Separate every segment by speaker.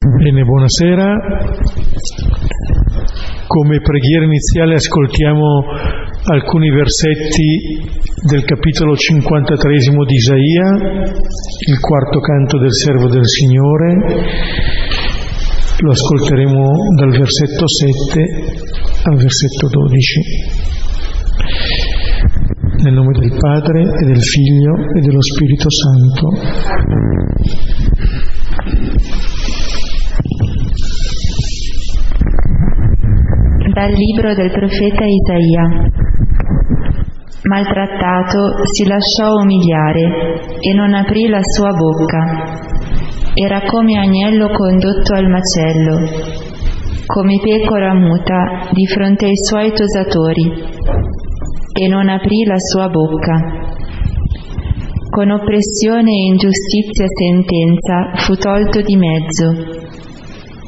Speaker 1: Bene, buonasera. Come preghiera iniziale ascoltiamo alcuni versetti del capitolo 53 di Isaia, il quarto canto del servo del Signore. Lo ascolteremo dal versetto 7 al versetto 12. Nel nome del Padre e del Figlio e dello Spirito Santo.
Speaker 2: Dal libro del profeta Isaia. Maltrattato si lasciò umiliare e non aprì la sua bocca. Era come agnello condotto al macello, come pecora muta di fronte ai suoi tosatori, e non aprì la sua bocca. Con oppressione e ingiustizia sentenza fu tolto di mezzo.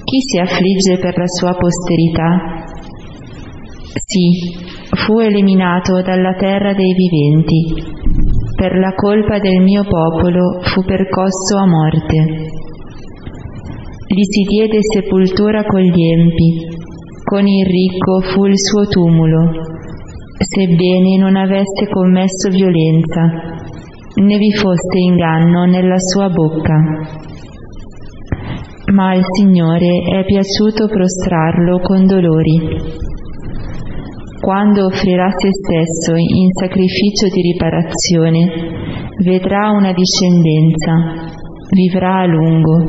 Speaker 2: Chi si affligge per la sua posterità? Sì, fu eliminato dalla terra dei viventi. Per la colpa del mio popolo fu percosso a morte. Gli si diede sepoltura con gli empi, con il ricco fu il suo tumulo, sebbene non avesse commesso violenza, né vi fosse inganno nella sua bocca. Ma al Signore è piaciuto prostrarlo con dolori quando offrirà se stesso in sacrificio di riparazione, vedrà una discendenza, vivrà a lungo,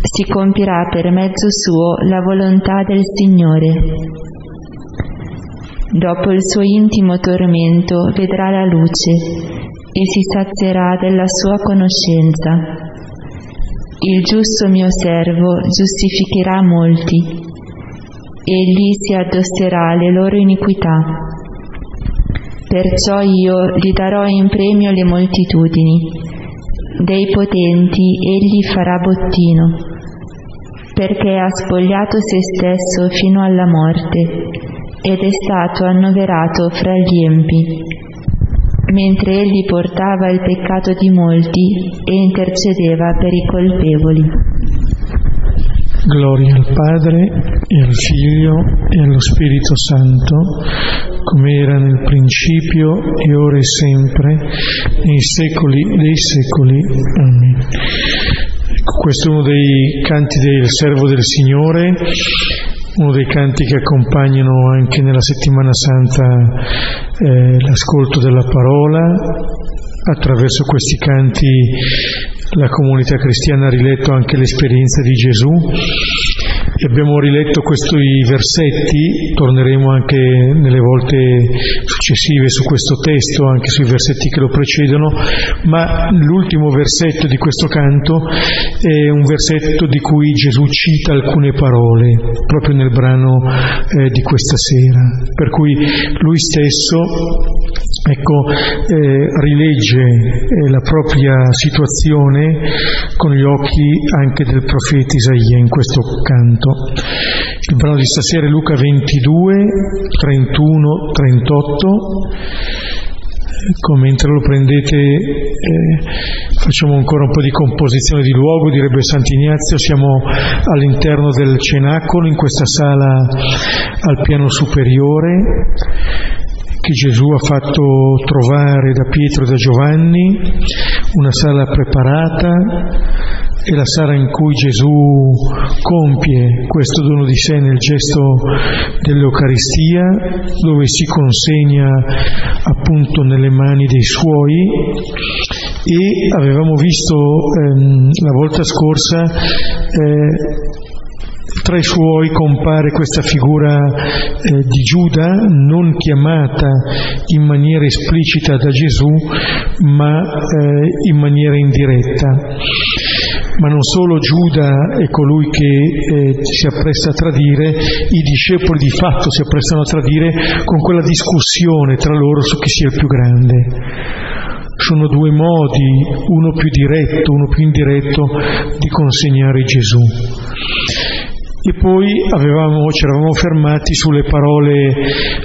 Speaker 2: si compirà per mezzo suo la volontà del Signore. Dopo il suo intimo tormento vedrà la luce e si sazierà della sua conoscenza. Il giusto mio servo giustificherà molti egli si addosserà le loro iniquità. Perciò io gli darò in premio le moltitudini, dei potenti egli farà bottino, perché ha spogliato se stesso fino alla morte ed è stato annoverato fra gli empi, mentre egli portava il peccato di molti e intercedeva per i colpevoli.
Speaker 1: Gloria al Padre e al Figlio e allo Spirito Santo, come era nel principio e ora e sempre, nei secoli dei secoli. Amen. Ecco, questo è uno dei canti del servo del Signore, uno dei canti che accompagnano anche nella settimana santa eh, l'ascolto della parola. Attraverso questi canti la comunità cristiana ha riletto anche l'esperienza di Gesù. E abbiamo riletto questi versetti, torneremo anche nelle volte successive su questo testo, anche sui versetti che lo precedono, ma l'ultimo versetto di questo canto è un versetto di cui Gesù cita alcune parole, proprio nel brano eh, di questa sera, per cui lui stesso ecco, eh, rilegge eh, la propria situazione con gli occhi anche del profeta Isaia in questo canto. Il brano di stasera è Luca 22, 31, 38. Ecco, mentre lo prendete eh, facciamo ancora un po' di composizione di luogo, direbbe Sant'Ignazio, siamo all'interno del cenacolo, in questa sala al piano superiore che Gesù ha fatto trovare da Pietro e da Giovanni, una sala preparata è la sala in cui Gesù compie questo dono di sé nel gesto dell'Eucaristia, dove si consegna appunto nelle mani dei suoi. E avevamo visto ehm, la volta scorsa eh, tra i suoi compare questa figura eh, di Giuda, non chiamata in maniera esplicita da Gesù, ma eh, in maniera indiretta ma non solo Giuda è colui che eh, si appresta a tradire, i discepoli di fatto si apprestano a tradire con quella discussione tra loro su chi sia il più grande. Sono due modi, uno più diretto, uno più indiretto, di consegnare Gesù. E poi avevamo, ci eravamo fermati sulle parole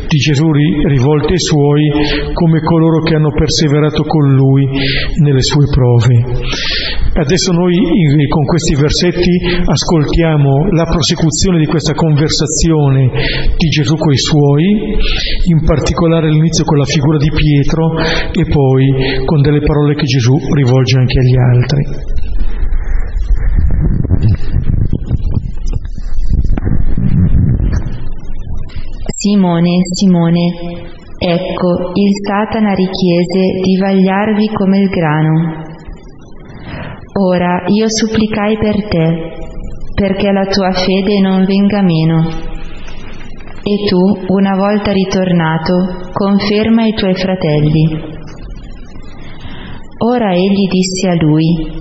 Speaker 1: di Gesù rivolte ai suoi come coloro che hanno perseverato con lui nelle sue prove. Adesso noi con questi versetti ascoltiamo la prosecuzione di questa conversazione di Gesù con i suoi, in particolare all'inizio con la figura di Pietro e poi con delle parole che Gesù rivolge anche agli altri.
Speaker 2: Simone, Simone, ecco, il Satana richiese di vagliarvi come il grano. Ora io supplicai per te, perché la tua fede non venga meno. E tu, una volta ritornato, conferma i tuoi fratelli. Ora egli disse a lui,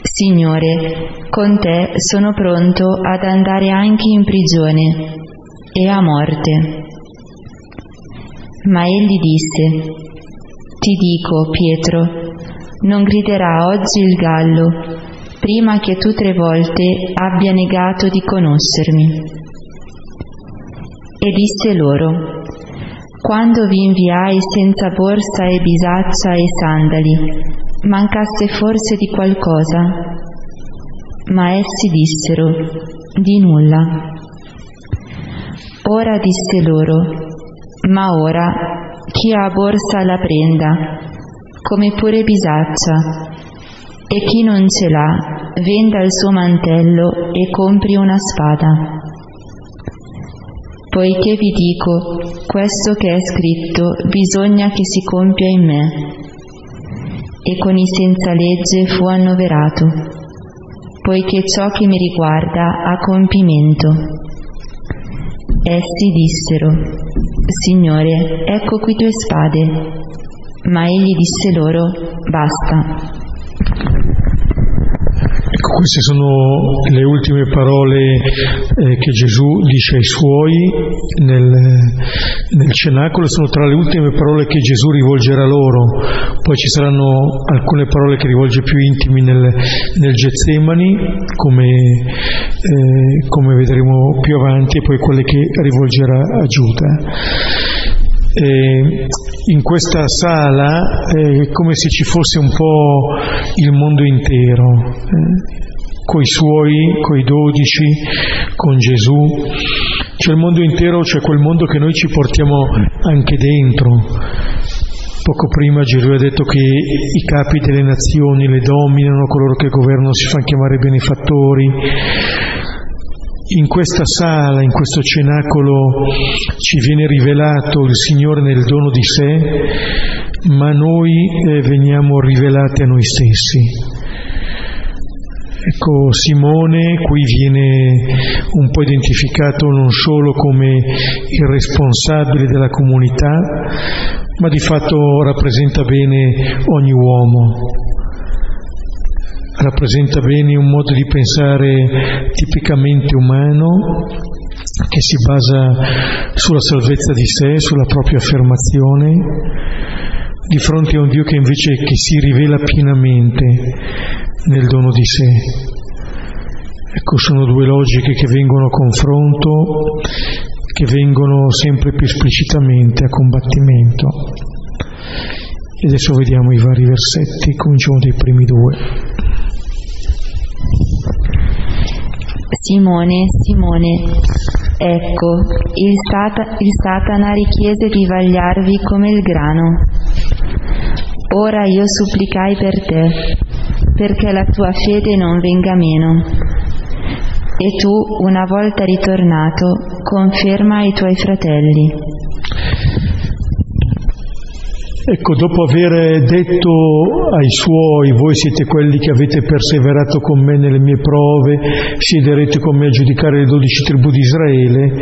Speaker 2: Signore, con te sono pronto ad andare anche in prigione e a morte. Ma egli disse, Ti dico, Pietro, non griderà oggi il gallo prima che tu tre volte abbia negato di conoscermi. E disse loro, quando vi inviai senza borsa e bisaccia e sandali, mancasse forse di qualcosa? Ma essi dissero, di nulla. Ora disse loro, ma ora chi ha borsa la prenda, come pure bisaccia, e chi non ce l'ha venda il suo mantello e compri una spada. Poiché vi dico, questo che è scritto bisogna che si compia in me. E con i senza legge fu annoverato, poiché ciò che mi riguarda ha compimento. Essi dissero, Signore, ecco qui tue spade. Ma egli disse loro, basta.
Speaker 1: Queste sono le ultime parole eh, che Gesù dice ai suoi nel, nel, cenacolo, sono tra le ultime parole che Gesù rivolgerà loro, poi ci saranno alcune parole che rivolge più intimi nel, nel Getsemani, come, eh, come vedremo più avanti, e poi quelle che rivolgerà a Giuda. Eh, in questa sala è come se ci fosse un po' il mondo intero, eh, coi suoi, coi dodici, con Gesù. C'è il mondo intero, c'è quel mondo che noi ci portiamo anche dentro. Poco prima Gesù ha detto che i capi delle nazioni le dominano, coloro che governano si fanno chiamare benefattori in questa sala, in questo cenacolo ci viene rivelato il Signore nel dono di sé, ma noi eh, veniamo rivelati a noi stessi. Ecco, Simone qui viene un po' identificato non solo come il responsabile della comunità, ma di fatto rappresenta bene ogni uomo, rappresenta bene un modo di pensare tipicamente umano che si basa sulla salvezza di sé, sulla propria affermazione, di fronte a un Dio che invece che si rivela pienamente nel dono di sé. Ecco, sono due logiche che vengono a confronto, che vengono sempre più esplicitamente a combattimento. E adesso vediamo i vari versetti, cominciamo dai primi due.
Speaker 2: Simone, Simone, ecco, il, sata, il Satana richiese di vagliarvi come il grano. Ora io supplicai per te, perché la tua fede non venga meno. E tu, una volta ritornato, conferma ai tuoi fratelli.
Speaker 1: Ecco, dopo aver detto ai suoi, voi siete quelli che avete perseverato con me nelle mie prove, siederete con me a giudicare le dodici tribù di Israele,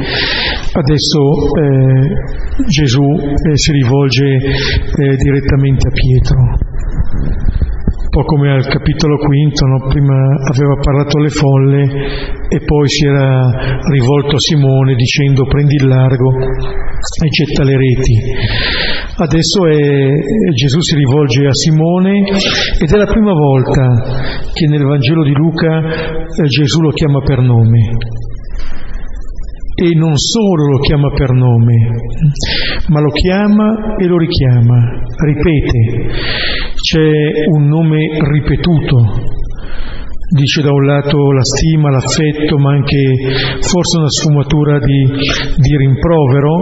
Speaker 1: adesso eh, Gesù eh, si rivolge eh, direttamente a Pietro. Po' come al capitolo quinto, no? prima aveva parlato alle folle e poi si era rivolto a Simone dicendo prendi il largo e getta le reti. Adesso è, Gesù si rivolge a Simone ed è la prima volta che nel Vangelo di Luca eh, Gesù lo chiama per nome. e non solo lo chiama per nome, ma lo chiama e lo richiama, ripete. C'è un nome ripetuto, dice da un lato la stima, l'affetto, ma anche forse una sfumatura di, di rimprovero,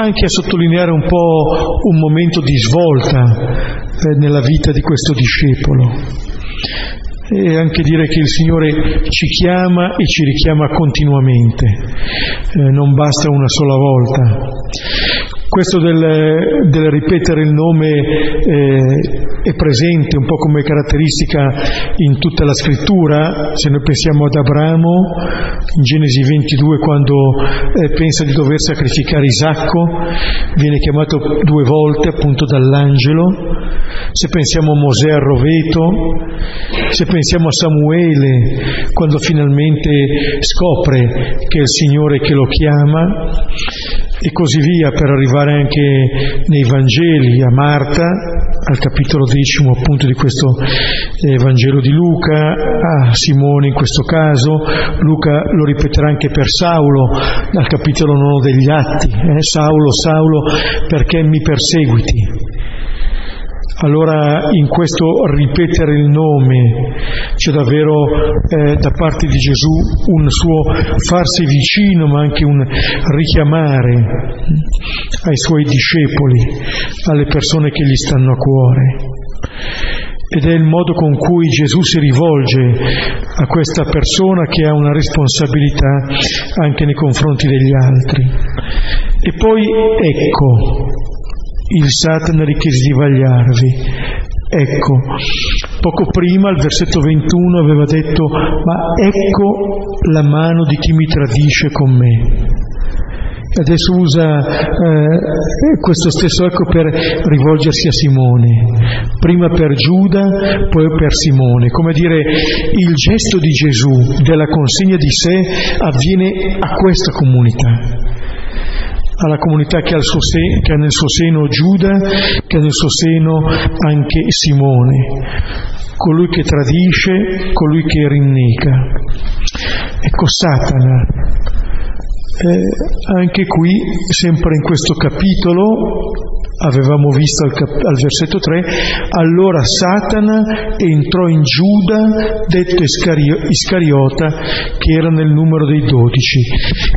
Speaker 1: anche a sottolineare un po' un momento di svolta eh, nella vita di questo discepolo e anche dire che il Signore ci chiama e ci richiama continuamente, eh, non basta una sola volta. Questo del, del ripetere il nome eh, è presente un po' come caratteristica in tutta la scrittura, se noi pensiamo ad Abramo, in Genesi 22 quando eh, pensa di dover sacrificare Isacco, viene chiamato due volte appunto dall'angelo, se pensiamo a Mosè al roveto, se pensiamo a Samuele quando finalmente scopre che è il Signore che lo chiama, e così via per arrivare anche nei Vangeli a Marta, al capitolo decimo appunto di questo eh, Vangelo di Luca, a Simone in questo caso, Luca lo ripeterà anche per Saulo al capitolo nono degli Atti, eh, Saulo, Saulo, perché mi perseguiti? Allora in questo ripetere il nome c'è davvero eh, da parte di Gesù un suo farsi vicino ma anche un richiamare ai suoi discepoli, alle persone che gli stanno a cuore. Ed è il modo con cui Gesù si rivolge a questa persona che ha una responsabilità anche nei confronti degli altri. E poi ecco, il Satana richiese di vagliarvi. Ecco, poco prima, al versetto 21, aveva detto, ma ecco la mano di chi mi tradisce con me. Adesso usa eh, questo stesso ecco per rivolgersi a Simone, prima per Giuda, poi per Simone. Come dire, il gesto di Gesù della consegna di sé avviene a questa comunità alla comunità che ha, se- che ha nel suo seno Giuda, che ha nel suo seno anche Simone, colui che tradisce, colui che rinnega. Ecco Satana. Eh, anche qui, sempre in questo capitolo, avevamo visto al, cap- al, versetto 3, allora Satana entrò in Giuda, detto Iscario- Iscariota, che era nel numero dei dodici.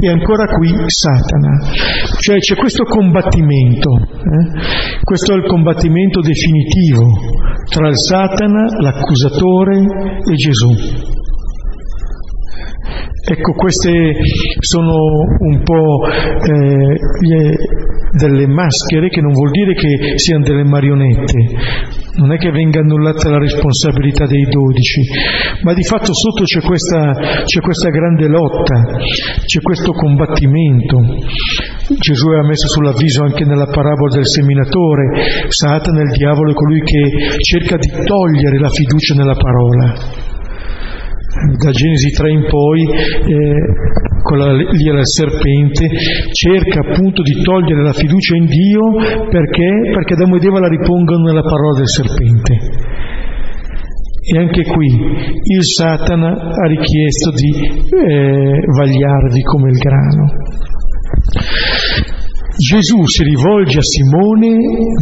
Speaker 1: E ancora qui Satana. Cioè c'è questo combattimento, eh? questo è il combattimento definitivo tra il Satana, l'accusatore e Gesù. Ecco, queste sono un po' eh, delle maschere che non vuol dire che siano delle marionette, non è che venga annullata la responsabilità dei dodici, ma di fatto sotto c'è questa, c'è questa grande lotta, c'è questo combattimento. Gesù aveva messo sull'avviso anche nella parabola del seminatore, Satana, il diavolo, è colui che cerca di togliere la fiducia nella parola da Genesi 3 in poi, eh, con la lira del serpente, cerca appunto di togliere la fiducia in Dio perché? Perché Adamo ed Eva la ripongono nella parola del serpente. E anche qui il Satana ha richiesto di eh, vagliarvi come il grano. Gesù si rivolge a Simone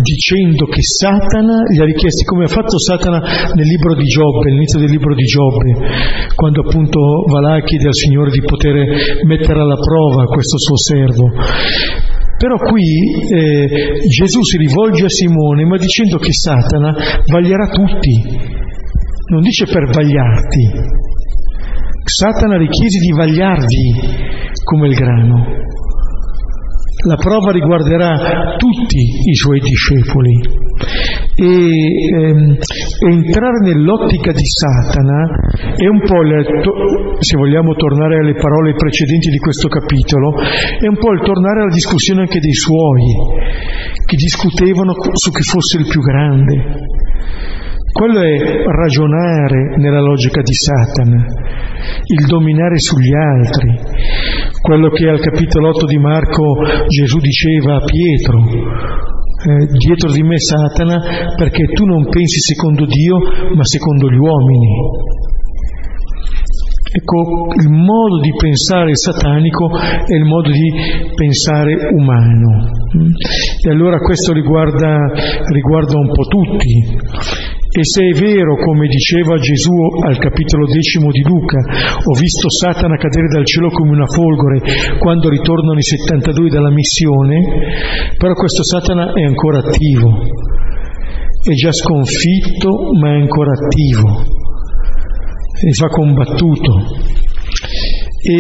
Speaker 1: dicendo che Satana gli ha richiesto, come ha fatto Satana nel libro di Giobbe, all'inizio del libro di Giobbe, quando appunto va là e chiede al Signore di poter mettere alla prova questo suo servo. Però qui eh, Gesù si rivolge a Simone, ma dicendo che Satana vaglierà tutti, non dice per vagliarti. Satana richiese di vagliarvi come il grano. La prova riguarderà tutti i suoi discepoli e ehm, entrare nell'ottica di Satana è un po', il, se vogliamo tornare alle parole precedenti di questo capitolo, è un po' il tornare alla discussione anche dei suoi, che discutevano su chi fosse il più grande. Quello è ragionare nella logica di Satana, il dominare sugli altri, quello che al capitolo 8 di Marco Gesù diceva a Pietro, eh, dietro di me Satana perché tu non pensi secondo Dio ma secondo gli uomini. Ecco, il modo di pensare satanico è il modo di pensare umano. E allora questo riguarda, riguarda un po' tutti. E se è vero, come diceva Gesù al capitolo decimo di Luca, ho visto Satana cadere dal cielo come una folgore quando ritornano i 72 dalla missione, però questo Satana è ancora attivo, è già sconfitto ma è ancora attivo e va combattuto. E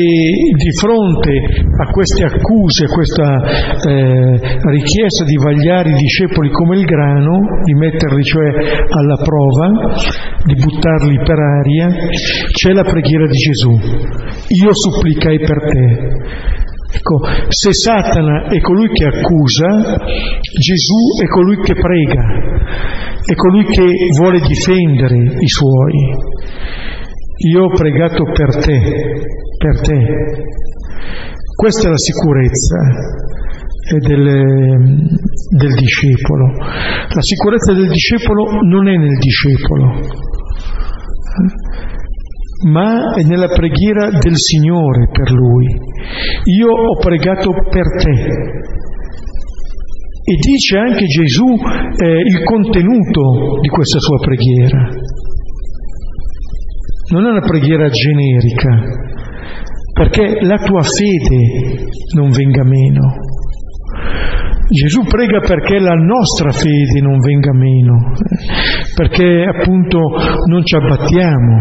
Speaker 1: di fronte a queste accuse, a questa eh, richiesta di vagliare i discepoli come il grano, di metterli cioè alla prova, di buttarli per aria, c'è la preghiera di Gesù. Io supplicai per te. Ecco, se Satana è colui che accusa, Gesù è colui che prega, è colui che vuole difendere i suoi. Io ho pregato per te, per te. Questa è la sicurezza del, del discepolo. La sicurezza del discepolo non è nel discepolo, ma è nella preghiera del Signore per lui. Io ho pregato per te. E dice anche Gesù eh, il contenuto di questa sua preghiera non è una preghiera generica, perché la tua fede non venga meno. Gesù prega perché la nostra fede non venga meno, perché appunto non ci abbattiamo.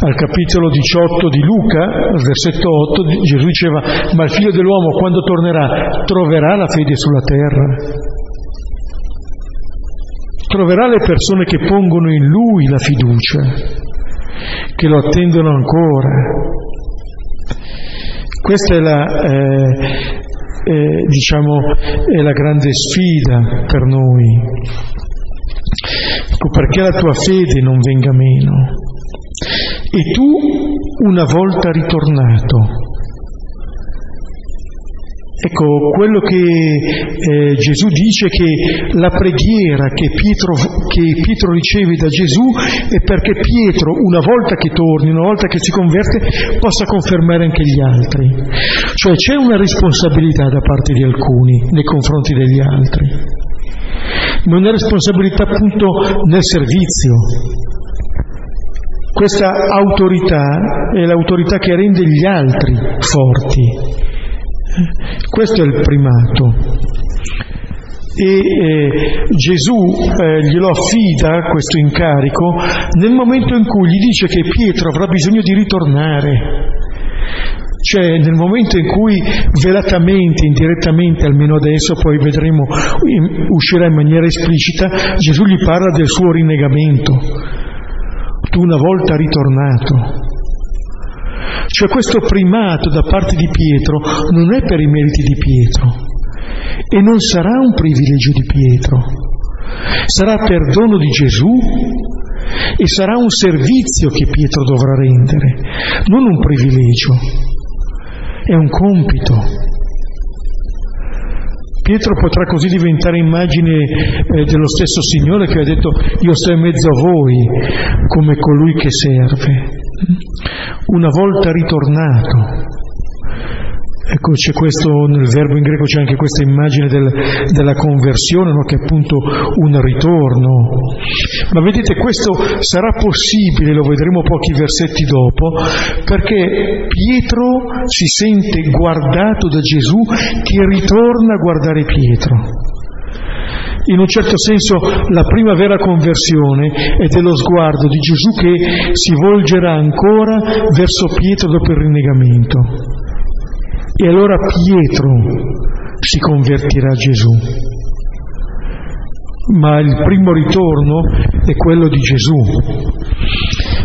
Speaker 1: Al capitolo 18 di Luca, versetto 8, Gesù diceva, ma il figlio dell'uomo quando tornerà troverà la fede sulla terra? Troverà le persone che pongono in lui la fiducia che lo attendono ancora. Questa è la, eh, eh, diciamo, è la grande sfida per noi. Ecco, perché la tua fede non venga meno. E tu, una volta ritornato, Ecco, quello che eh, Gesù dice che la preghiera che Pietro, che Pietro, riceve da Gesù è perché Pietro, una volta che torni, una volta che si converte, possa confermare anche gli altri. Cioè c'è una responsabilità da parte di alcuni nei confronti degli altri, ma una responsabilità appunto nel servizio. Questa autorità è l'autorità che rende gli altri forti questo è il primato. E eh, Gesù eh, glielo affida questo incarico nel momento in cui gli dice che Pietro avrà bisogno di ritornare. Cioè nel momento in cui velatamente, indirettamente, almeno adesso, poi vedremo, uscirà in maniera esplicita, Gesù gli parla del suo rinnegamento. Tu una volta ritornato, cioè questo primato da parte di Pietro non è per i meriti di Pietro e non sarà un privilegio di Pietro, sarà perdono di Gesù e sarà un servizio che Pietro dovrà rendere, non un privilegio, è un compito. Pietro potrà così diventare immagine eh, dello stesso Signore che ha detto io sto in mezzo a voi come colui che serve una volta ritornato. Ecco, c'è questo, nel verbo in greco c'è anche questa immagine del, della conversione, no? che è appunto un ritorno. Ma vedete, questo sarà possibile, lo vedremo pochi versetti dopo, perché Pietro si sente guardato da Gesù che ritorna a guardare Pietro in un certo senso la prima vera conversione è dello sguardo di Gesù che si volgerà ancora verso Pietro dopo il rinnegamento. E allora Pietro si convertirà a Gesù. Ma il primo ritorno è quello di Gesù.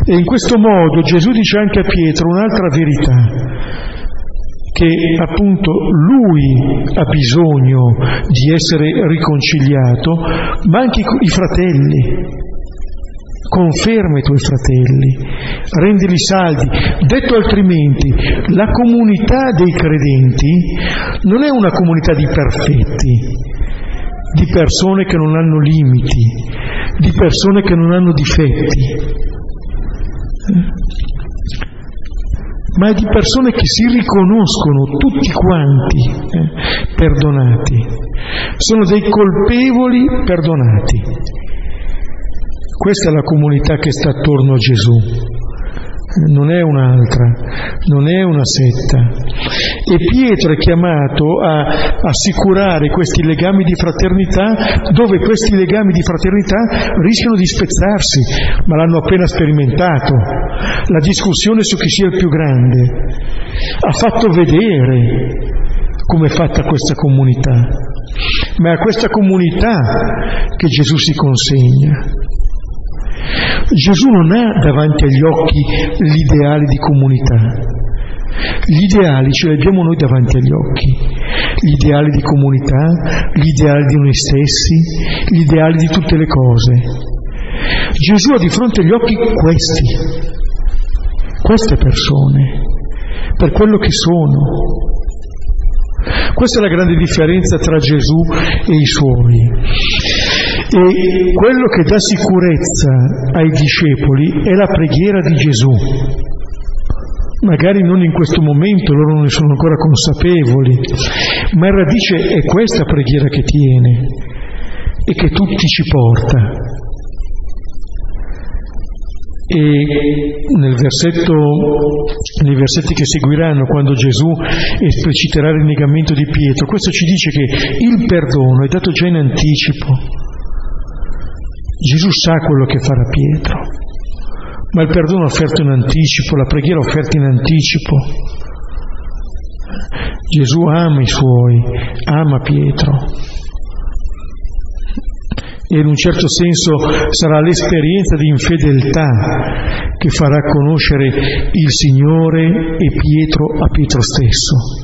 Speaker 1: E in questo modo Gesù dice anche a Pietro un'altra verità che appunto lui ha bisogno di essere riconciliato, ma anche i fratelli. Conferma i tuoi fratelli, rendili saldi. Detto altrimenti, la comunità dei credenti non è una comunità di perfetti, di persone che non hanno limiti, di persone che non hanno difetti ma è di persone che si riconoscono tutti quanti eh, perdonati, sono dei colpevoli perdonati. Questa è la comunità che sta attorno a Gesù non è un'altra, non è una setta. E Pietro è chiamato a assicurare questi legami di fraternità dove questi legami di fraternità rischiano di spezzarsi, ma l'hanno appena sperimentato. La discussione su chi sia il più grande ha fatto vedere come è fatta questa comunità, ma è a questa comunità che Gesù si consegna. Gesù non ha davanti agli occhi l'ideale di comunità. Gli ideali ce li abbiamo noi davanti agli occhi, gli ideali di comunità, gli ideali di noi stessi, gli ideali di tutte le cose. Gesù ha di fronte agli occhi questi, queste persone, per quello che sono. Questa è la grande differenza tra Gesù e i suoi. E quello che dà sicurezza ai discepoli è la preghiera di Gesù. Magari non in questo momento, loro non ne sono ancora consapevoli, ma in radice è questa preghiera che tiene e che tutti ci porta. E versetto, nei versetti che seguiranno, quando Gesù espliciterà il negamento di Pietro, questo ci dice che il perdono è dato già in anticipo Gesù sa quello che farà Pietro, ma il perdono offerto in anticipo, la preghiera offerta in anticipo. Gesù ama i suoi, ama Pietro. E in un certo senso sarà l'esperienza di infedeltà che farà conoscere il Signore e Pietro a Pietro stesso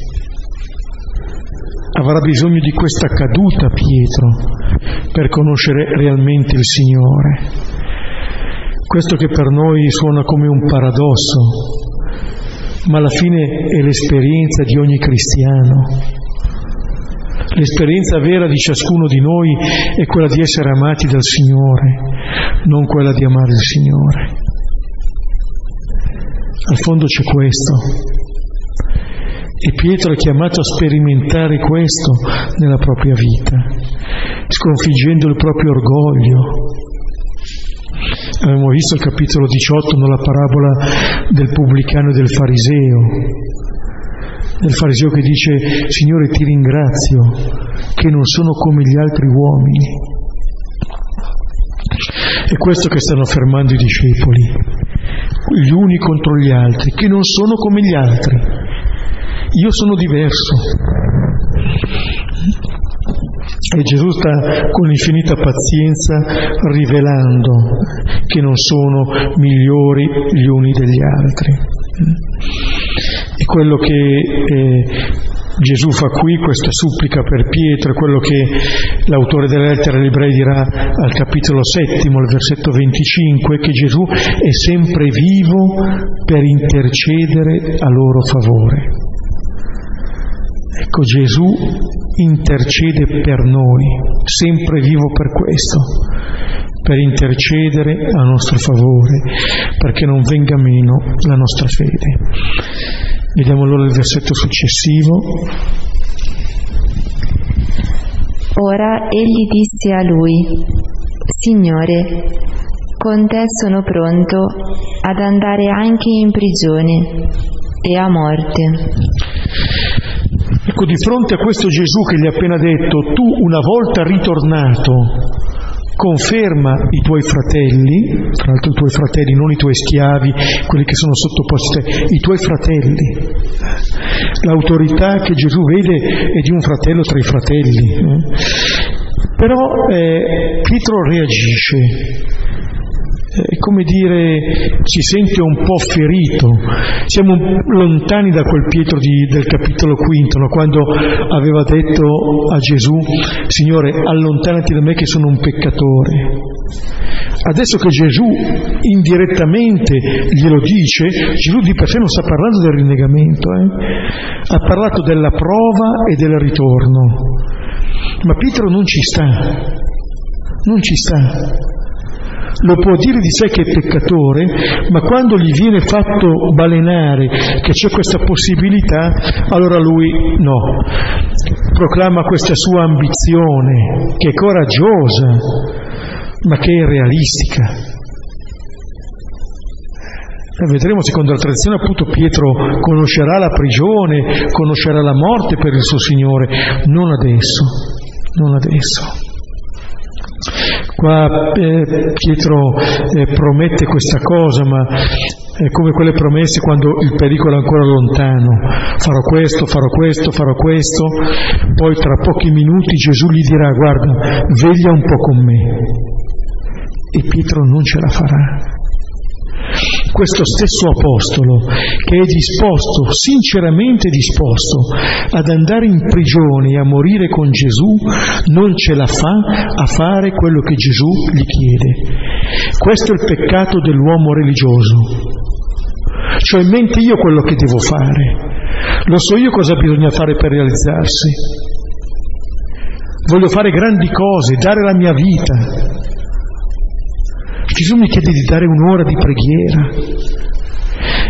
Speaker 1: avrà bisogno di questa caduta Pietro per conoscere realmente il Signore. Questo che per noi suona come un paradosso, ma alla fine è l'esperienza di ogni cristiano. L'esperienza vera di ciascuno di noi è quella di essere amati dal Signore, non quella di amare il Signore. Al fondo c'è questo. E Pietro è chiamato a sperimentare questo nella propria vita, sconfiggendo il proprio orgoglio. Abbiamo visto il capitolo 18 nella parabola del pubblicano e del fariseo, del fariseo che dice Signore ti ringrazio che non sono come gli altri uomini. È questo che stanno affermando i discepoli, gli uni contro gli altri, che non sono come gli altri. Io sono diverso. E Gesù sta con infinita pazienza rivelando che non sono migliori gli uni degli altri. E quello che eh, Gesù fa qui, questa supplica per Pietro, è quello che l'autore della lettera agli ebrei dirà al capitolo settimo, al versetto 25, che Gesù è sempre vivo per intercedere a loro favore. Ecco, Gesù intercede per noi, sempre vivo per questo, per intercedere a nostro favore, perché non venga meno la nostra fede. Vediamo allora il versetto successivo.
Speaker 2: Ora egli disse a lui, Signore, con te sono pronto ad andare anche in prigione e a morte.
Speaker 1: Ecco, di fronte a questo Gesù che gli ha appena detto, tu una volta ritornato, conferma i tuoi fratelli, tra l'altro i tuoi fratelli, non i tuoi schiavi, quelli che sono sottoposti a te, i tuoi fratelli. L'autorità che Gesù vede è di un fratello tra i fratelli. Eh. Però eh, Pietro reagisce è come dire, si sente un po' ferito. Siamo lontani da quel Pietro di, del capitolo quinto, no? quando aveva detto a Gesù, Signore, allontanati da me che sono un peccatore. Adesso che Gesù indirettamente glielo dice, Gesù di per sé non sta parlando del rinnegamento, eh? ha parlato della prova e del ritorno. Ma Pietro non ci sta, non ci sta lo può dire di sé che è peccatore, ma quando gli viene fatto balenare che c'è questa possibilità, allora lui no, proclama questa sua ambizione, che è coraggiosa, ma che è realistica. E vedremo secondo la tradizione appunto Pietro conoscerà la prigione, conoscerà la morte per il suo Signore, non adesso, non adesso. Qua eh, Pietro eh, promette questa cosa, ma è come quelle promesse quando il pericolo è ancora lontano. Farò questo, farò questo, farò questo. Poi tra pochi minuti Gesù gli dirà guarda, veglia un po' con me. E Pietro non ce la farà questo stesso apostolo che è disposto, sinceramente disposto, ad andare in prigione e a morire con Gesù, non ce la fa a fare quello che Gesù gli chiede. Questo è il peccato dell'uomo religioso. Cioè mente io quello che devo fare, lo so io cosa bisogna fare per realizzarsi. Voglio fare grandi cose, dare la mia vita, Gesù mi chiede di dare un'ora di preghiera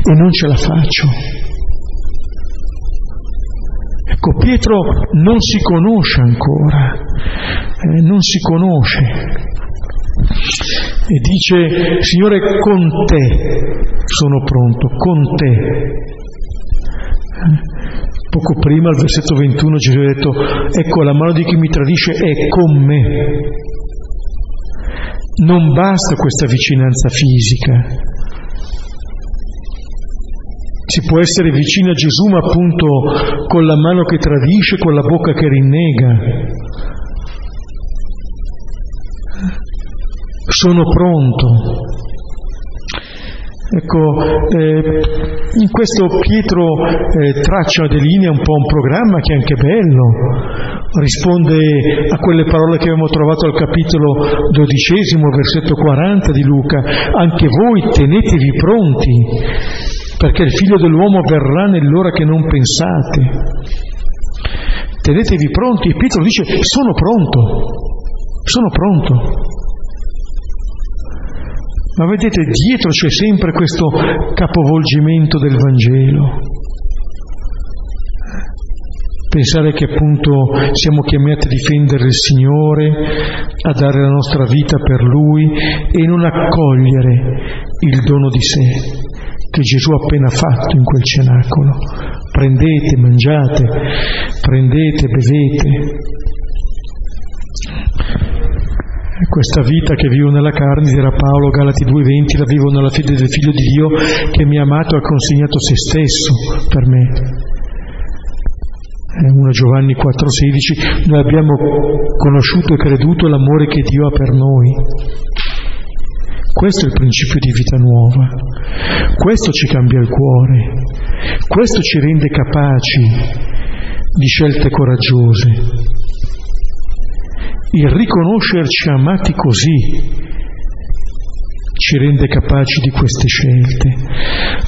Speaker 1: e non ce la faccio. Ecco, Pietro non si conosce ancora, eh, non si conosce. E dice, Signore, con te sono pronto, con te. Poco prima, al versetto 21, Gesù ha detto, ecco la mano di chi mi tradisce è con me. Non basta questa vicinanza fisica. Si può essere vicino a Gesù, ma appunto con la mano che tradisce, con la bocca che rinnega. Sono pronto. Ecco, eh, in questo Pietro eh, traccia delle linee un po' un programma che è anche bello, risponde a quelle parole che abbiamo trovato al capitolo dodicesimo, versetto 40 di Luca, anche voi tenetevi pronti, perché il figlio dell'uomo verrà nell'ora che non pensate. Tenetevi pronti e Pietro dice sono pronto, sono pronto. Ma vedete, dietro c'è sempre questo capovolgimento del Vangelo. Pensare che appunto siamo chiamati a difendere il Signore, a dare la nostra vita per Lui e non accogliere il dono di sé che Gesù ha appena fatto in quel cenacolo. Prendete, mangiate, prendete, bevete. Questa vita che vivo nella carne, dirà Paolo, Galati 2.20, la vivo nella fede del Figlio di Dio che mi ha amato e ha consegnato se stesso per me. 1 Giovanni 4.16, noi abbiamo conosciuto e creduto l'amore che Dio ha per noi. Questo è il principio di vita nuova, questo ci cambia il cuore, questo ci rende capaci di scelte coraggiose il riconoscerci amati così ci rende capaci di queste scelte,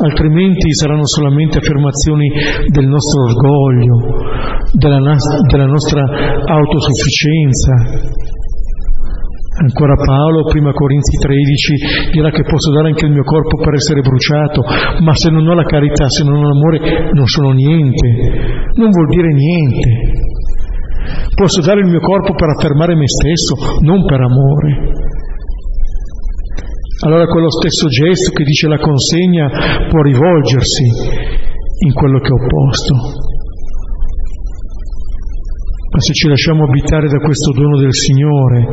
Speaker 1: altrimenti saranno solamente affermazioni del nostro orgoglio, della, nas- della nostra autosufficienza. Ancora Paolo, prima Corinzi 13, dirà che posso dare anche il mio corpo per essere bruciato, ma se non ho la carità, se non ho l'amore, non sono niente, non vuol dire niente. Posso dare il mio corpo per affermare me stesso, non per amore. Allora quello stesso gesto che dice la consegna può rivolgersi in quello che ho posto. Ma se ci lasciamo abitare da questo dono del Signore,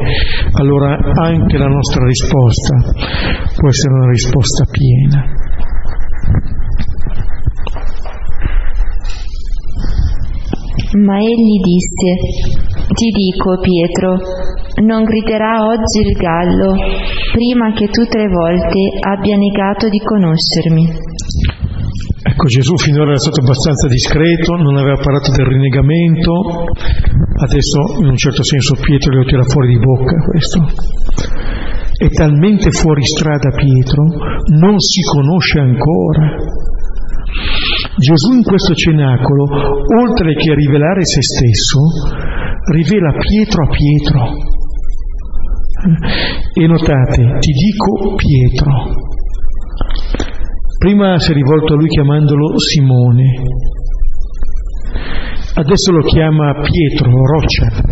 Speaker 1: allora anche la nostra risposta può essere una risposta piena.
Speaker 2: Ma egli disse, ti dico Pietro, non griderà oggi il gallo prima che tu tre volte abbia negato di conoscermi.
Speaker 1: Ecco, Gesù finora era stato abbastanza discreto, non aveva parlato del rinnegamento, adesso in un certo senso Pietro lo tira fuori di bocca questo. È talmente fuori strada Pietro, non si conosce ancora. Gesù in questo cenacolo, oltre che rivelare se stesso, rivela Pietro a Pietro. E notate, ti dico Pietro. Prima si è rivolto a lui chiamandolo Simone, adesso lo chiama Pietro, roccia,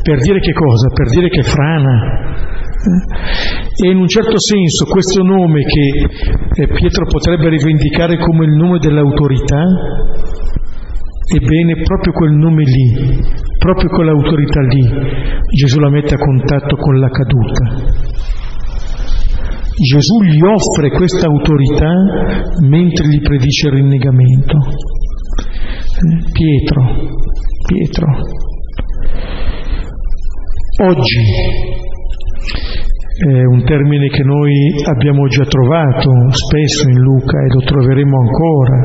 Speaker 1: per dire che cosa? Per dire che frana. E in un certo senso questo nome che eh, Pietro potrebbe rivendicare come il nome dell'autorità, ebbene proprio quel nome lì, proprio quell'autorità lì, Gesù la mette a contatto con la caduta. Gesù gli offre questa autorità mentre gli predice il rinnegamento. Pietro, Pietro. Oggi è un termine che noi abbiamo già trovato spesso in Luca e lo troveremo ancora.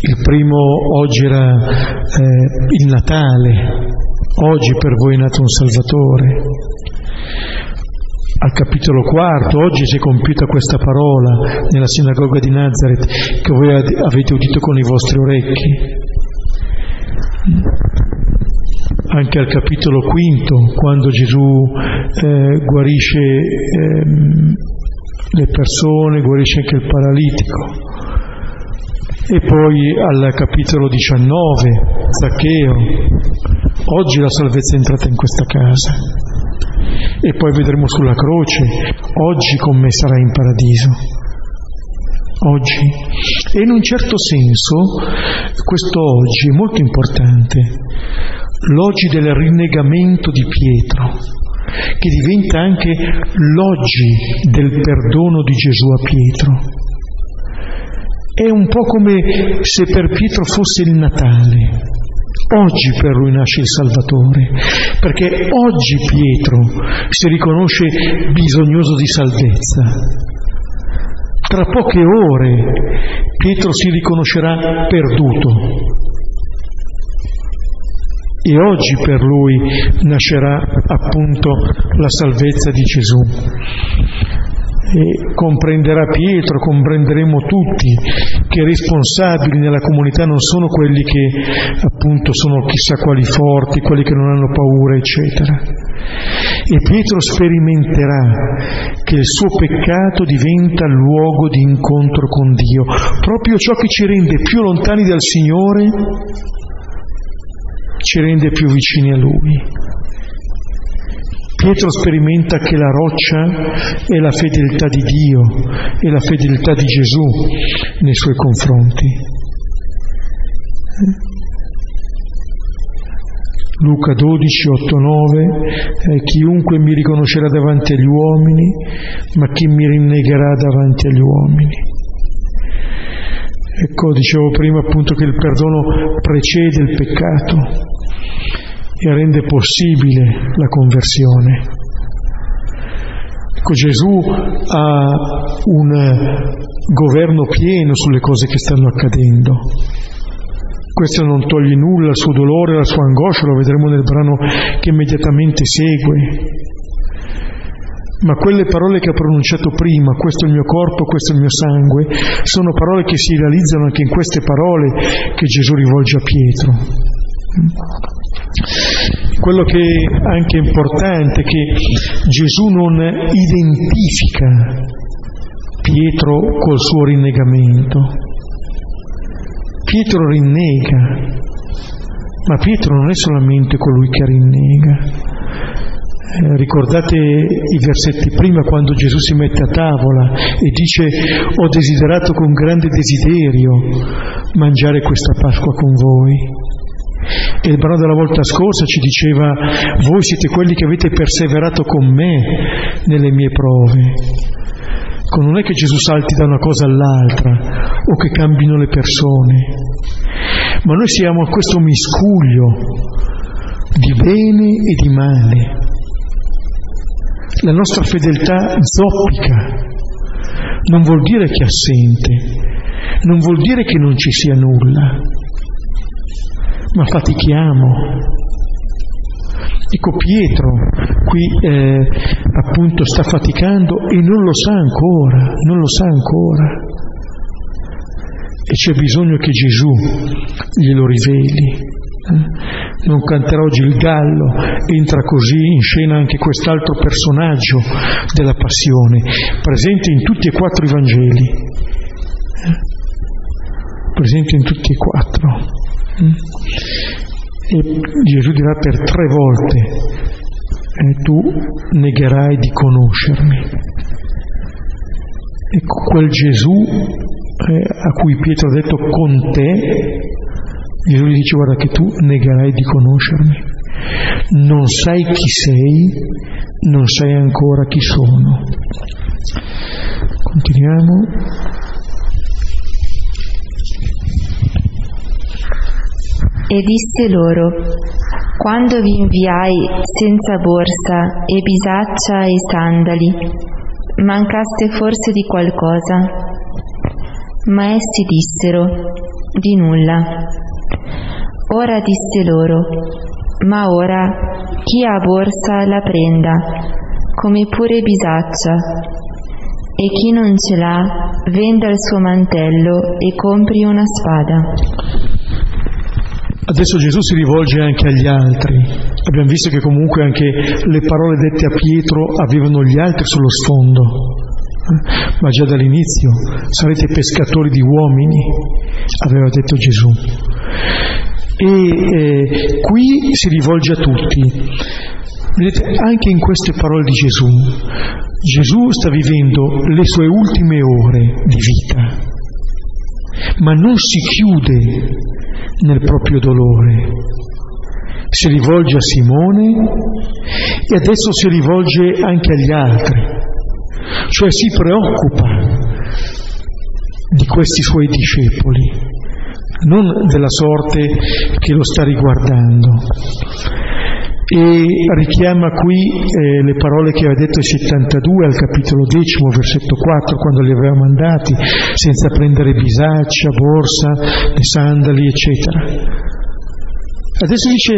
Speaker 1: Il primo oggi era eh, il Natale, oggi per voi è nato un Salvatore. Al capitolo quarto, oggi si è compiuta questa parola nella sinagoga di Nazareth che voi avete udito con i vostri orecchi. Anche al capitolo quinto, quando Gesù eh, guarisce eh, le persone, guarisce anche il paralitico. E poi al capitolo 19, Zaccheo, oggi la salvezza è entrata in questa casa e poi vedremo sulla croce, oggi con me sarà in paradiso. Oggi. E in un certo senso questo oggi è molto importante, l'oggi del rinnegamento di Pietro, che diventa anche l'oggi del perdono di Gesù a Pietro. È un po' come se per Pietro fosse il Natale, Oggi per lui nasce il Salvatore, perché oggi Pietro si riconosce bisognoso di salvezza. Tra poche ore Pietro si riconoscerà perduto. E oggi per lui nascerà appunto la salvezza di Gesù e comprenderà Pietro, comprenderemo tutti che i responsabili nella comunità non sono quelli che appunto sono chissà quali forti, quelli che non hanno paura, eccetera. E Pietro sperimenterà che il suo peccato diventa luogo di incontro con Dio, proprio ciò che ci rende più lontani dal Signore ci rende più vicini a Lui. Pietro sperimenta che la roccia è la fedeltà di Dio e la fedeltà di Gesù nei suoi confronti. Luca 12, 8, 9, eh, chiunque mi riconoscerà davanti agli uomini, ma chi mi rinnegherà davanti agli uomini. Ecco, dicevo prima appunto che il perdono precede il peccato e rende possibile la conversione. Ecco, Gesù ha un governo pieno sulle cose che stanno accadendo. Questo non toglie nulla al suo dolore, alla sua angoscia, lo vedremo nel brano che immediatamente segue. Ma quelle parole che ha pronunciato prima, questo è il mio corpo, questo è il mio sangue, sono parole che si realizzano anche in queste parole che Gesù rivolge a Pietro. Quello che è anche importante è che Gesù non identifica Pietro col suo rinnegamento. Pietro rinnega, ma Pietro non è solamente colui che rinnega. Eh, ricordate i versetti prima quando Gesù si mette a tavola e dice ho desiderato con grande desiderio mangiare questa Pasqua con voi. E il brano della volta scorsa ci diceva, voi siete quelli che avete perseverato con me nelle mie prove. Non è che Gesù salti da una cosa all'altra o che cambino le persone, ma noi siamo a questo miscuglio di bene e di male. La nostra fedeltà zoppica, non vuol dire che è assente, non vuol dire che non ci sia nulla, ma fatichiamo. Ecco Pietro qui eh, appunto sta faticando e non lo sa ancora, non lo sa ancora. E c'è bisogno che Gesù glielo riveli. Eh? Non canterà oggi il gallo, entra così in scena anche quest'altro personaggio della passione, presente in tutti e quattro i Vangeli. Eh? Presente in tutti e quattro. E Gesù dirà per tre volte, eh, tu negherai di conoscermi. Ecco, quel Gesù eh, a cui Pietro ha detto con te, Gesù gli dice guarda che tu negherai di conoscermi, non sai chi sei, non sai ancora chi sono. Continuiamo.
Speaker 2: E disse loro, quando vi inviai senza borsa e bisaccia e sandali, mancaste forse di qualcosa? Ma essi dissero, di nulla. Ora disse loro, ma ora chi ha borsa la prenda, come pure bisaccia, e chi non ce l'ha venda il suo mantello e compri una spada.
Speaker 1: Adesso Gesù si rivolge anche agli altri. Abbiamo visto che comunque anche le parole dette a Pietro avevano gli altri sullo sfondo. Eh? Ma già dall'inizio sarete pescatori di uomini, aveva detto Gesù. E eh, qui si rivolge a tutti. Vedete, anche in queste parole di Gesù, Gesù sta vivendo le sue ultime ore di vita, ma non si chiude nel proprio dolore. Si rivolge a Simone e adesso si rivolge anche agli altri, cioè si preoccupa di questi suoi discepoli, non della sorte che lo sta riguardando. E richiama qui eh, le parole che aveva detto il 72 al capitolo decimo, versetto 4, quando li aveva mandati, senza prendere bisaccia, borsa, sandali, eccetera. Adesso dice,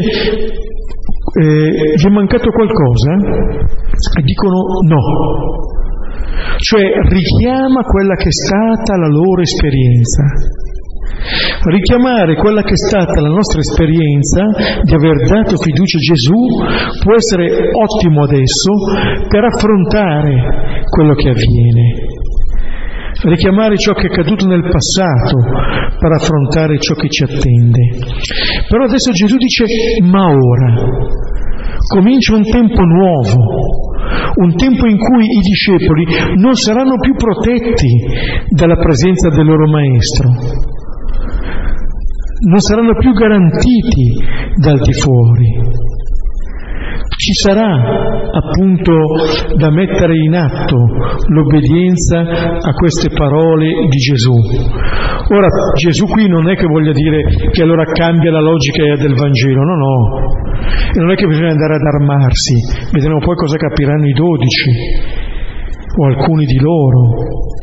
Speaker 1: eh, vi è mancato qualcosa? E dicono no. Cioè richiama quella che è stata la loro esperienza Richiamare quella che è stata la nostra esperienza di aver dato fiducia a Gesù può essere ottimo adesso per affrontare quello che avviene. Richiamare ciò che è accaduto nel passato per affrontare ciò che ci attende. Però adesso Gesù dice ma ora comincia un tempo nuovo, un tempo in cui i discepoli non saranno più protetti dalla presenza del loro maestro, non saranno più garantiti dal di fuori. Ci sarà appunto da mettere in atto l'obbedienza a queste parole di Gesù. Ora Gesù qui non è che voglia dire che allora cambia la logica del Vangelo, no, no. E non è che bisogna andare ad armarsi, vedremo poi cosa capiranno i dodici o alcuni di loro.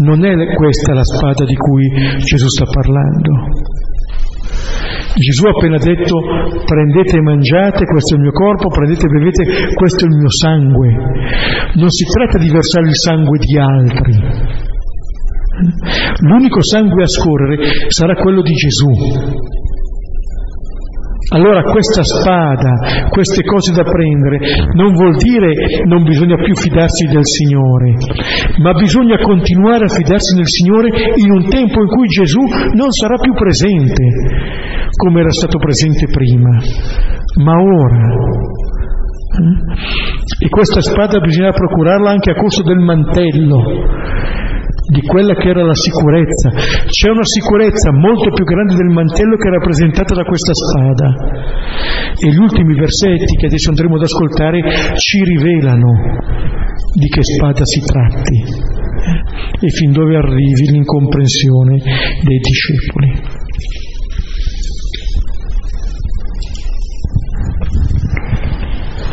Speaker 1: Non è questa la spada di cui Gesù sta parlando. Gesù ha appena detto prendete e mangiate, questo è il mio corpo, prendete e bevete, questo è il mio sangue. Non si tratta di versare il sangue di altri. L'unico sangue a scorrere sarà quello di Gesù. Allora questa spada, queste cose da prendere, non vuol dire non bisogna più fidarsi del Signore, ma bisogna continuare a fidarsi del Signore in un tempo in cui Gesù non sarà più presente come era stato presente prima, ma ora. E questa spada bisogna procurarla anche a costo del mantello di quella che era la sicurezza. C'è una sicurezza molto più grande del mantello che è rappresentata da questa spada. E gli ultimi versetti che adesso andremo ad ascoltare ci rivelano di che spada si tratti e fin dove arrivi l'incomprensione dei discepoli.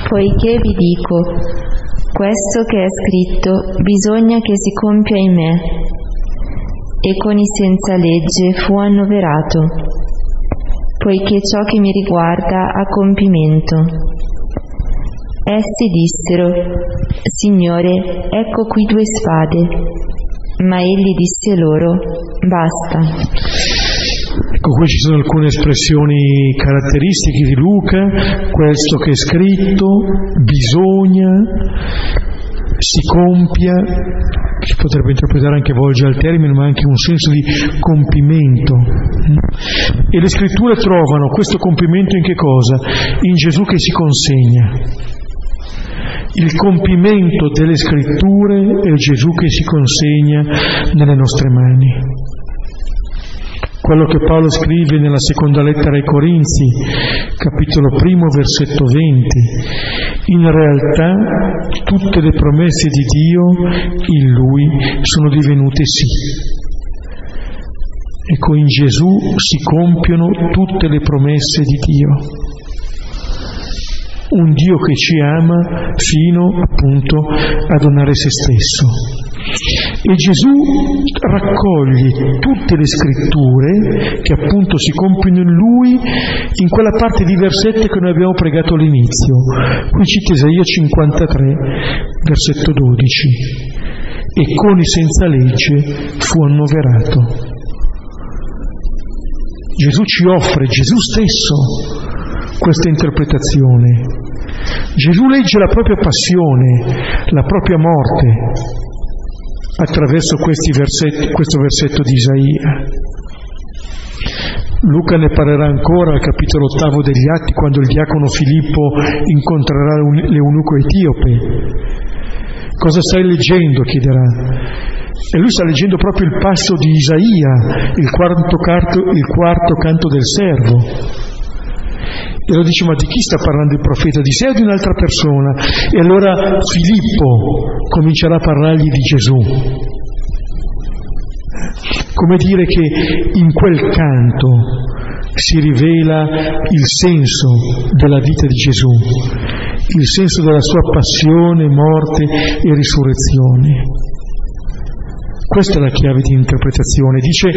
Speaker 2: Poiché vi dico, questo che è scritto bisogna che si compia in me. E con i senza legge fu annoverato, poiché ciò che mi riguarda ha compimento. Essi dissero, Signore, ecco qui due spade. Ma egli disse loro, basta.
Speaker 1: Ecco, qui ci sono alcune espressioni caratteristiche di Luca, questo che è scritto, bisogna, si compia, si potrebbe interpretare anche volge al termine, ma anche un senso di compimento. E le scritture trovano questo compimento in che cosa? In Gesù che si consegna. Il compimento delle scritture è Gesù che si consegna nelle nostre mani quello che Paolo scrive nella seconda lettera ai Corinzi, capitolo primo, versetto 20. In realtà tutte le promesse di Dio in Lui sono divenute sì. Ecco, in Gesù si compiono tutte le promesse di Dio. Un Dio che ci ama fino appunto a donare se stesso. E Gesù raccoglie tutte le scritture che appunto si compiono in lui in quella parte di versetti che noi abbiamo pregato all'inizio. Qui cita Isaia 53, versetto 12. E con i senza legge fu annoverato. Gesù ci offre, Gesù stesso, questa interpretazione. Gesù legge la propria passione, la propria morte, attraverso versetti, questo versetto di Isaia. Luca ne parlerà ancora al capitolo ottavo degli Atti quando il diacono Filippo incontrerà l'eunuco etiope. Cosa stai leggendo? chiederà. E lui sta leggendo proprio il passo di Isaia, il quarto, carto, il quarto canto del servo. E lo dice, ma di chi sta parlando il profeta? Di sé o di un'altra persona? E allora Filippo comincerà a parlargli di Gesù. Come dire che in quel canto si rivela il senso della vita di Gesù, il senso della sua passione, morte e risurrezione. Questa è la chiave di interpretazione. Dice,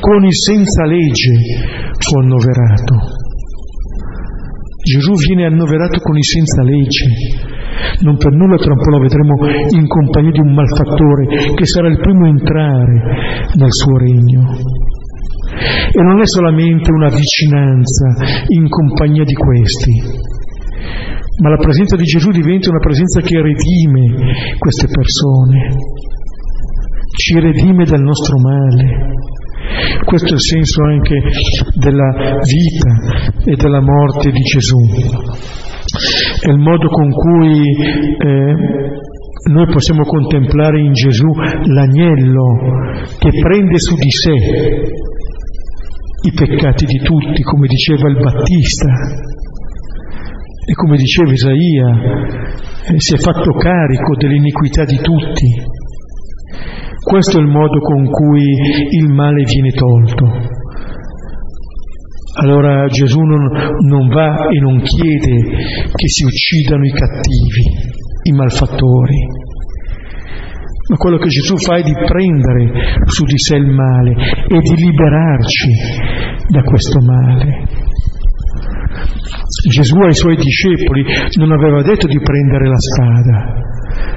Speaker 1: con il senza legge fu annoverato. Gesù viene annoverato con i senza legge. Non per nulla tra un po' lo vedremo in compagnia di un malfattore che sarà il primo a entrare nel suo regno. E non è solamente una vicinanza in compagnia di questi, ma la presenza di Gesù diventa una presenza che redime queste persone, ci redime dal nostro male, questo è il senso anche della vita e della morte di Gesù. È il modo con cui eh, noi possiamo contemplare in Gesù l'agnello che prende su di sé i peccati di tutti, come diceva il Battista e come diceva Isaia, eh, si è fatto carico dell'iniquità di tutti questo è il modo con cui il male viene tolto. Allora Gesù non, non va e non chiede che si uccidano i cattivi, i malfattori, ma quello che Gesù fa è di prendere su di sé il male e di liberarci da questo male. Gesù ai suoi discepoli non aveva detto di prendere la spada,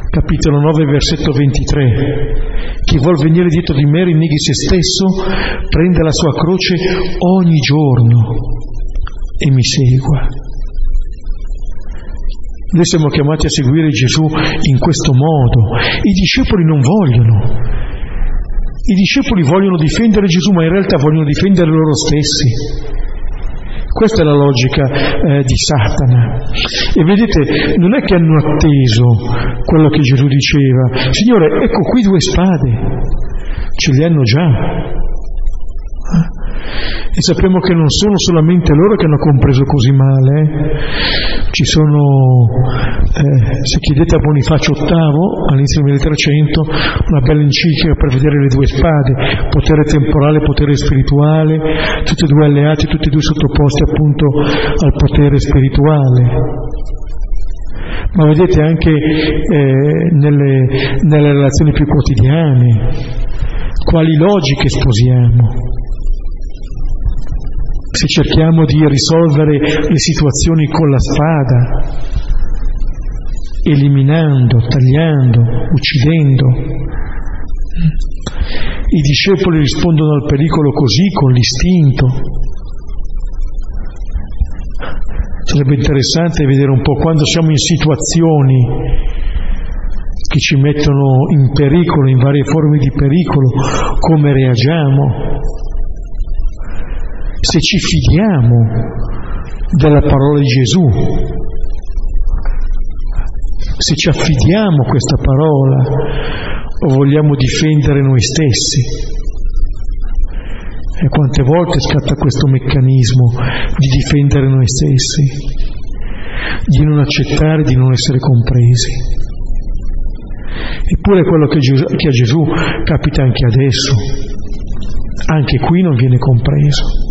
Speaker 1: capitolo 9, versetto 23. Chi vuol venire dietro di me rinneghi se stesso, prenda la sua croce ogni giorno e mi segua. Noi siamo chiamati a seguire Gesù in questo modo. I discepoli non vogliono. I discepoli vogliono difendere Gesù, ma in realtà vogliono difendere loro stessi. Questa è la logica eh, di Satana. E vedete, non è che hanno atteso quello che Gesù diceva, Signore, ecco qui due spade, ce li hanno già. E sappiamo che non sono solamente loro che hanno compreso così male, eh. ci sono, eh, se chiedete a Bonifacio VIII, all'inizio del 1300, una bella enciclica per vedere le due spade, potere temporale e potere spirituale, tutti e due alleati, tutti e due sottoposti appunto al potere spirituale. Ma vedete anche eh, nelle, nelle relazioni più quotidiane, quali logiche sposiamo se cerchiamo di risolvere le situazioni con la spada, eliminando, tagliando, uccidendo. I discepoli rispondono al pericolo così, con l'istinto. Sarebbe interessante vedere un po' quando siamo in situazioni che ci mettono in pericolo, in varie forme di pericolo, come reagiamo. Se ci fidiamo della parola di Gesù, se ci affidiamo a questa parola o vogliamo difendere noi stessi. E quante volte scatta questo meccanismo di difendere noi stessi, di non accettare, di non essere compresi. Eppure quello che, Gesù, che a Gesù capita anche adesso, anche qui non viene compreso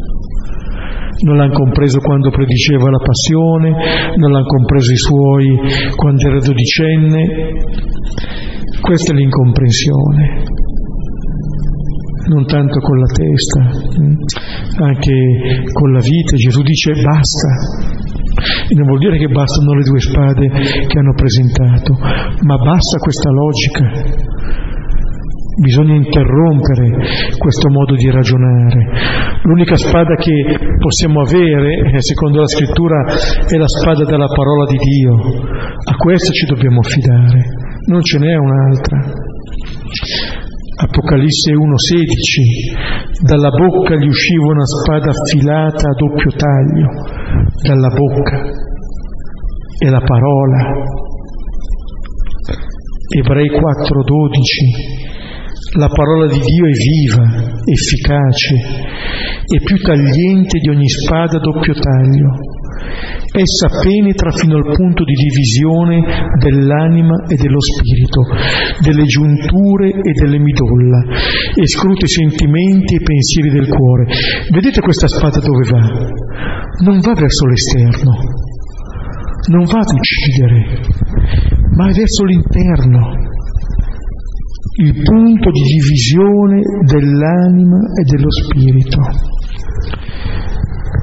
Speaker 1: non l'hanno compreso quando prediceva la passione, non l'hanno compreso i suoi quando era dodicenne. Questa è l'incomprensione, non tanto con la testa, mm, anche con la vita. Gesù dice basta. E non vuol dire che bastano le due spade che hanno presentato, ma basta questa logica Bisogna interrompere questo modo di ragionare. L'unica spada che possiamo avere, eh, secondo la scrittura, è la spada della parola di Dio. A questa ci dobbiamo affidare, non ce n'è un'altra. Apocalisse 1,16 Dalla bocca gli usciva una spada affilata a doppio taglio, dalla bocca. E la parola. Ebrei 4,12 la parola di Dio è viva, efficace e più tagliente di ogni spada a doppio taglio. Essa penetra fino al punto di divisione dell'anima e dello spirito, delle giunture e delle midolla, e scruta i sentimenti e i pensieri del cuore. Vedete questa spada dove va? Non va verso l'esterno, non va ad uccidere, ma è verso l'interno il punto di divisione dell'anima e dello spirito.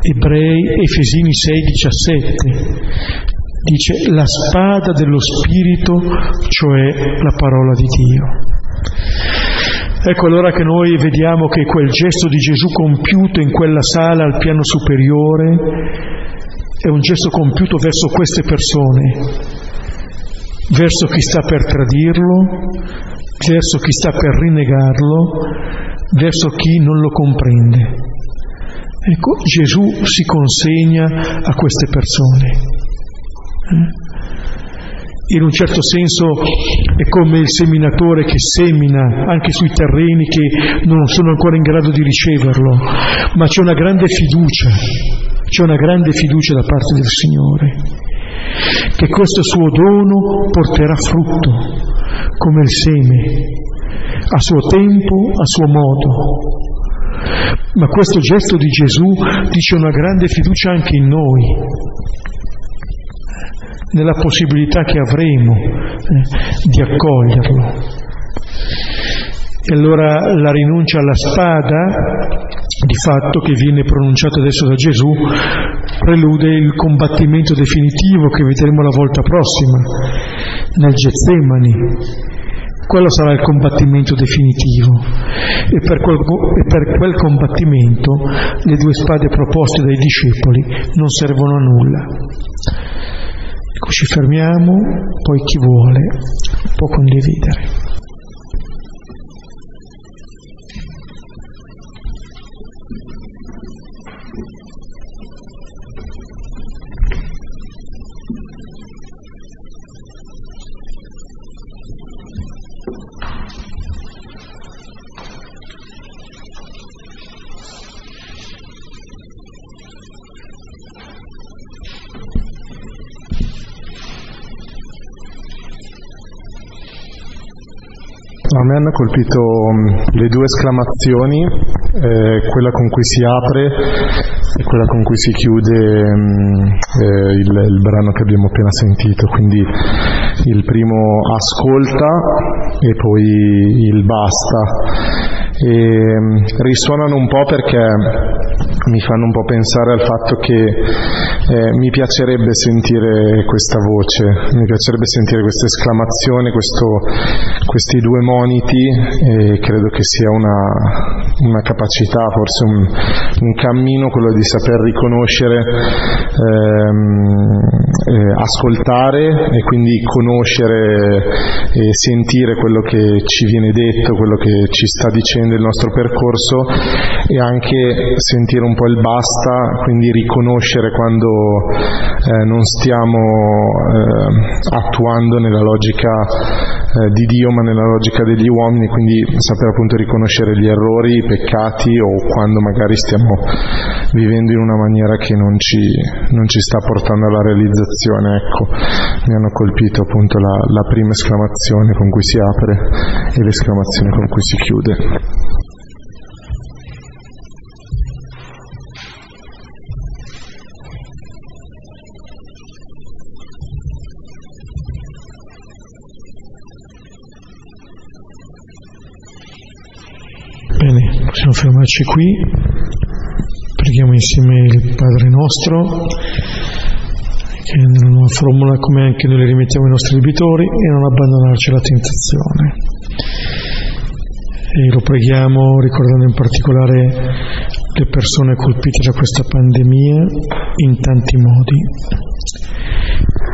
Speaker 1: Ebrei, Efesini 6, 17, dice la spada dello spirito, cioè la parola di Dio. Ecco allora che noi vediamo che quel gesto di Gesù compiuto in quella sala al piano superiore è un gesto compiuto verso queste persone, verso chi sta per tradirlo, verso chi sta per rinnegarlo, verso chi non lo comprende. Ecco, Gesù si consegna a queste persone. Eh? In un certo senso è come il seminatore che semina anche sui terreni che non sono ancora in grado di riceverlo, ma c'è una grande fiducia, c'è una grande fiducia da parte del Signore, che questo suo dono porterà frutto, come il seme, a suo tempo, a suo modo. Ma questo gesto di Gesù dice una grande fiducia anche in noi, nella possibilità che avremo eh, di accoglierlo. E allora la rinuncia alla spada, di fatto che viene pronunciata adesso da Gesù, prelude il combattimento definitivo che vedremo la volta prossima nel Getsemani. Quello sarà il combattimento definitivo e per, quel, e per quel combattimento le due spade proposte dai discepoli non servono a nulla. Ecco, ci fermiamo, poi chi vuole può condividere.
Speaker 3: Hanno colpito mm, le due esclamazioni, eh, quella con cui si apre e quella con cui si chiude mm, eh, il, il, brano che abbiamo appena sentito, quindi il primo ascolta e poi il basta. E, mm, risuonano un po' perché mi fanno un po' pensare al fatto che eh, mi piacerebbe sentire questa voce, mi piacerebbe sentire questa esclamazione, questo, questi due moniti e credo che sia una, una capacità, forse un, un, cammino quello di saper riconoscere, ehm, eh, ascoltare e quindi conoscere e sentire quello che ci viene detto, quello che ci sta dicendo il nostro percorso e anche sentire un po' il basta, quindi riconoscere quando eh, non stiamo eh, attuando nella logica eh, di Dio ma nella logica degli uomini, quindi saper appunto riconoscere gli errori, i peccati o quando magari stiamo vivendo in una maniera che non ci, non ci sta portando alla realizzazione. Ecco, mi hanno colpito appunto la, la prima esclamazione con cui si apre e l'esclamazione con cui si chiude.
Speaker 1: Fermarci qui. Preghiamo insieme il Padre nostro, che nella nuova formula, come anche noi le rimettiamo ai nostri debitori, e non abbandonarci alla tentazione. E lo preghiamo ricordando in particolare le persone colpite da questa pandemia in tanti modi.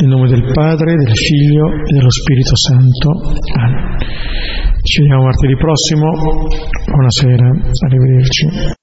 Speaker 1: Nel nome del Padre, del Figlio e dello Spirito Santo. Amen. Ci vediamo martedì prossimo. Buonasera, arrivederci.